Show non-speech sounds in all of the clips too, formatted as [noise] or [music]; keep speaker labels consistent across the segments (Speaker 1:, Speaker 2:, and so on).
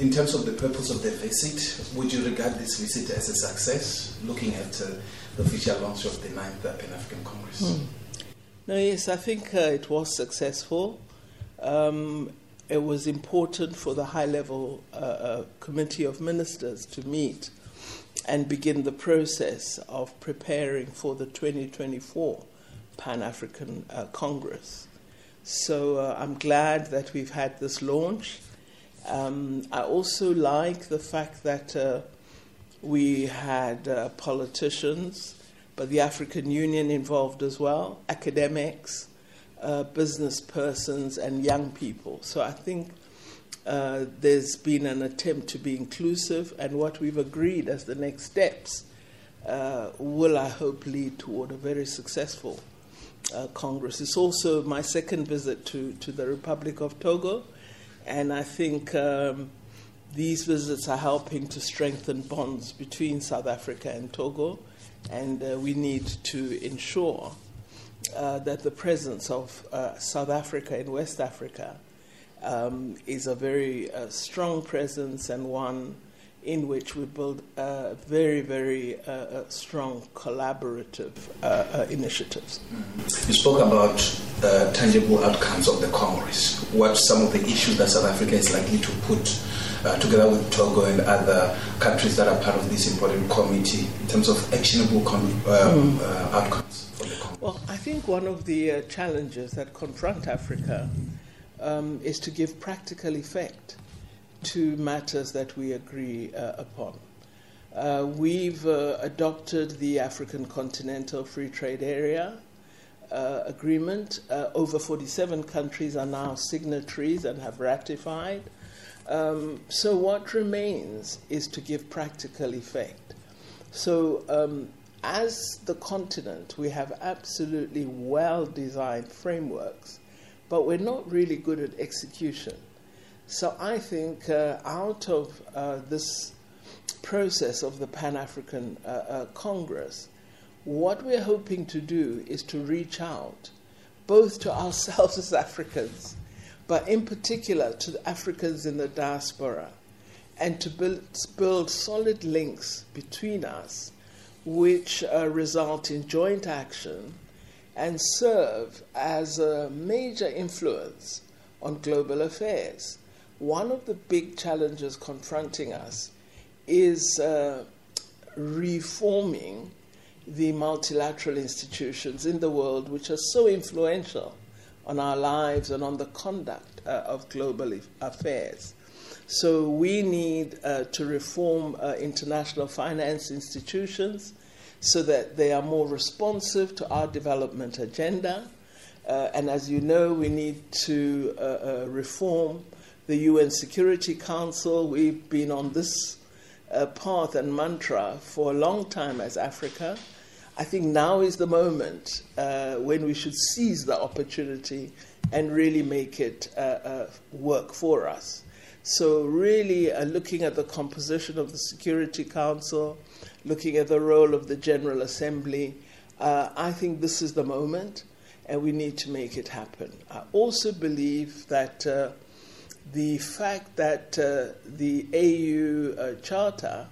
Speaker 1: In terms of the purpose of the visit, would you regard this visit as a success, looking at uh, the official launch of the 9th Pan African Congress?
Speaker 2: Hmm. No, yes, I think uh, it was successful. Um, it was important for the high level uh, uh, committee of ministers to meet and begin the process of preparing for the 2024 Pan African uh, Congress. So uh, I'm glad that we've had this launch. Um, I also like the fact that uh, we had uh, politicians, but the African Union involved as well, academics, uh, business persons, and young people. So I think uh, there's been an attempt to be inclusive, and what we've agreed as the next steps uh, will, I hope, lead toward a very successful uh, Congress. It's also my second visit to, to the Republic of Togo, and I think um, these visits are helping to strengthen bonds between South Africa and Togo, and uh, we need to ensure uh, that the presence of uh, South Africa in West Africa um, is a very uh, strong presence and one in which we build uh, very, very uh, uh strong collaborative uh, uh, initiatives.
Speaker 1: Mm-hmm. You spoke about tangible outcomes of the Congress. What some of the issues that South Africa is likely to put together with Togo and other countries that are part of this important committee in terms of actionable con- mm. outcomes for the Congress?
Speaker 2: Well, I think one of the challenges that confront Africa um, is to give practical effect to matters that we agree uh, upon. Uh, we've uh, adopted the African Continental Free Trade Area Agreement. Over 47 countries are now signatories and have ratified. Um, so, what remains is to give practical effect. So, um, as the continent, we have absolutely well designed frameworks, but we're not really good at execution. So I think uh, out of uh, this process of the Pan African uh, uh, Congress, what we're hoping to do is to reach out both to ourselves as Africans, but in particular to the Africans in the diaspora, and to build, build solid links between us, which uh, result in joint action and serve as a major influence on global affairs one of the big challenges confronting us is uh, reforming the multilateral institutions in the world which are so influential on our lives and on the conduct uh, of global affairs. So we need uh, to reform uh, international finance institutions so that they are more responsive to our development agenda. Uh, and as you know, we need to uh, reform the UN Security Council. We've been on this uh, path and mantra for a long time as Africa. I think now is the moment uh, when we should seize the opportunity and really make it uh, uh work for us. So, really uh, looking at the composition of the Security Council, looking at the role of the General Assembly, uh, I think this is the moment and we need to make it happen. I also believe that the fact that uh, the AU uh, Charter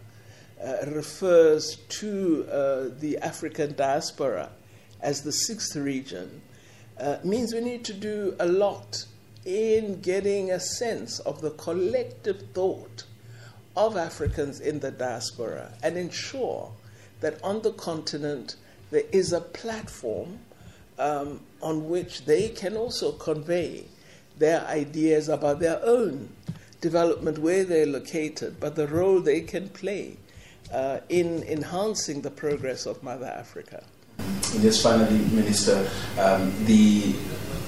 Speaker 2: uh, refers to the African diaspora as the sixth region means we need to do a lot in getting a sense of the collective thought of Africans in the diaspora and ensure that on the continent there is a platform um, on which they can also convey their ideas about their own development, where they're located, but the role they can play uh, in enhancing the progress of Mother Africa.
Speaker 1: And just finally, Minister, um, the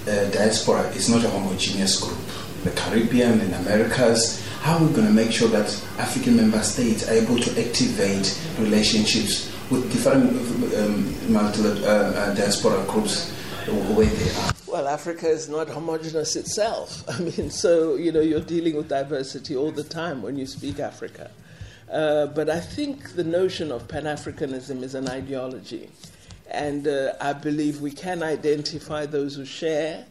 Speaker 1: uh, diaspora is not a homogeneous group. The Caribbean and Americas, how are we going to make sure that African member states are able to activate relationships with different um, uh, uh diaspora groups where they are?
Speaker 2: Well, Africa is not homogenous itself. [laughs] I mean, so, you know, you're dealing with diversity all the time when you speak Africa. Uh, but I think the notion of Pan Africanism is an ideology. And uh, I believe we can identify those who share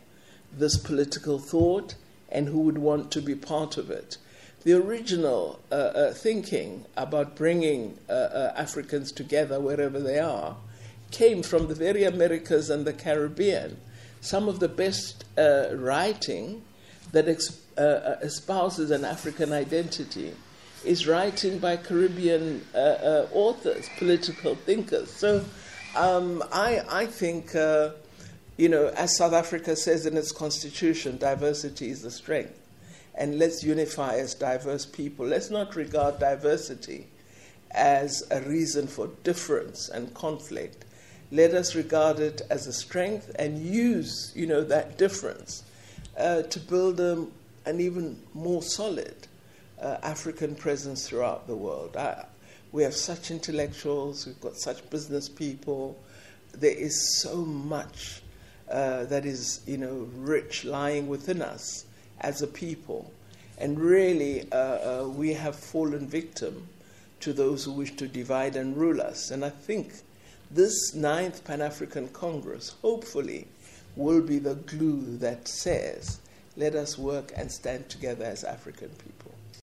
Speaker 2: this political thought and who would want to be part of it. the original uh, uh, thinking about bringing uh, uh, Africans together wherever they are came from the very Americas and the Caribbean. Some of the best uh, writing that ex- uh, espouses an African identity is writing by Caribbean authors, political thinkers. So um, I, I think you know, as South Africa says in its constitution, diversity is the strength. And let's unify as diverse people. Let's not regard diversity as a reason for difference and conflict. Let us regard it as a strength and use, you know, that difference uh, to build a, an even more solid uh, African presence throughout the world. I, we have such intellectuals, we've got such business people. There is so much uh, that is, you know, rich lying within us as a people. And really, uh, uh, we have fallen victim to those who wish to divide and rule us. And I think this ninth Pan African Congress, hopefully, will be the glue that says, let us work and stand together as African people.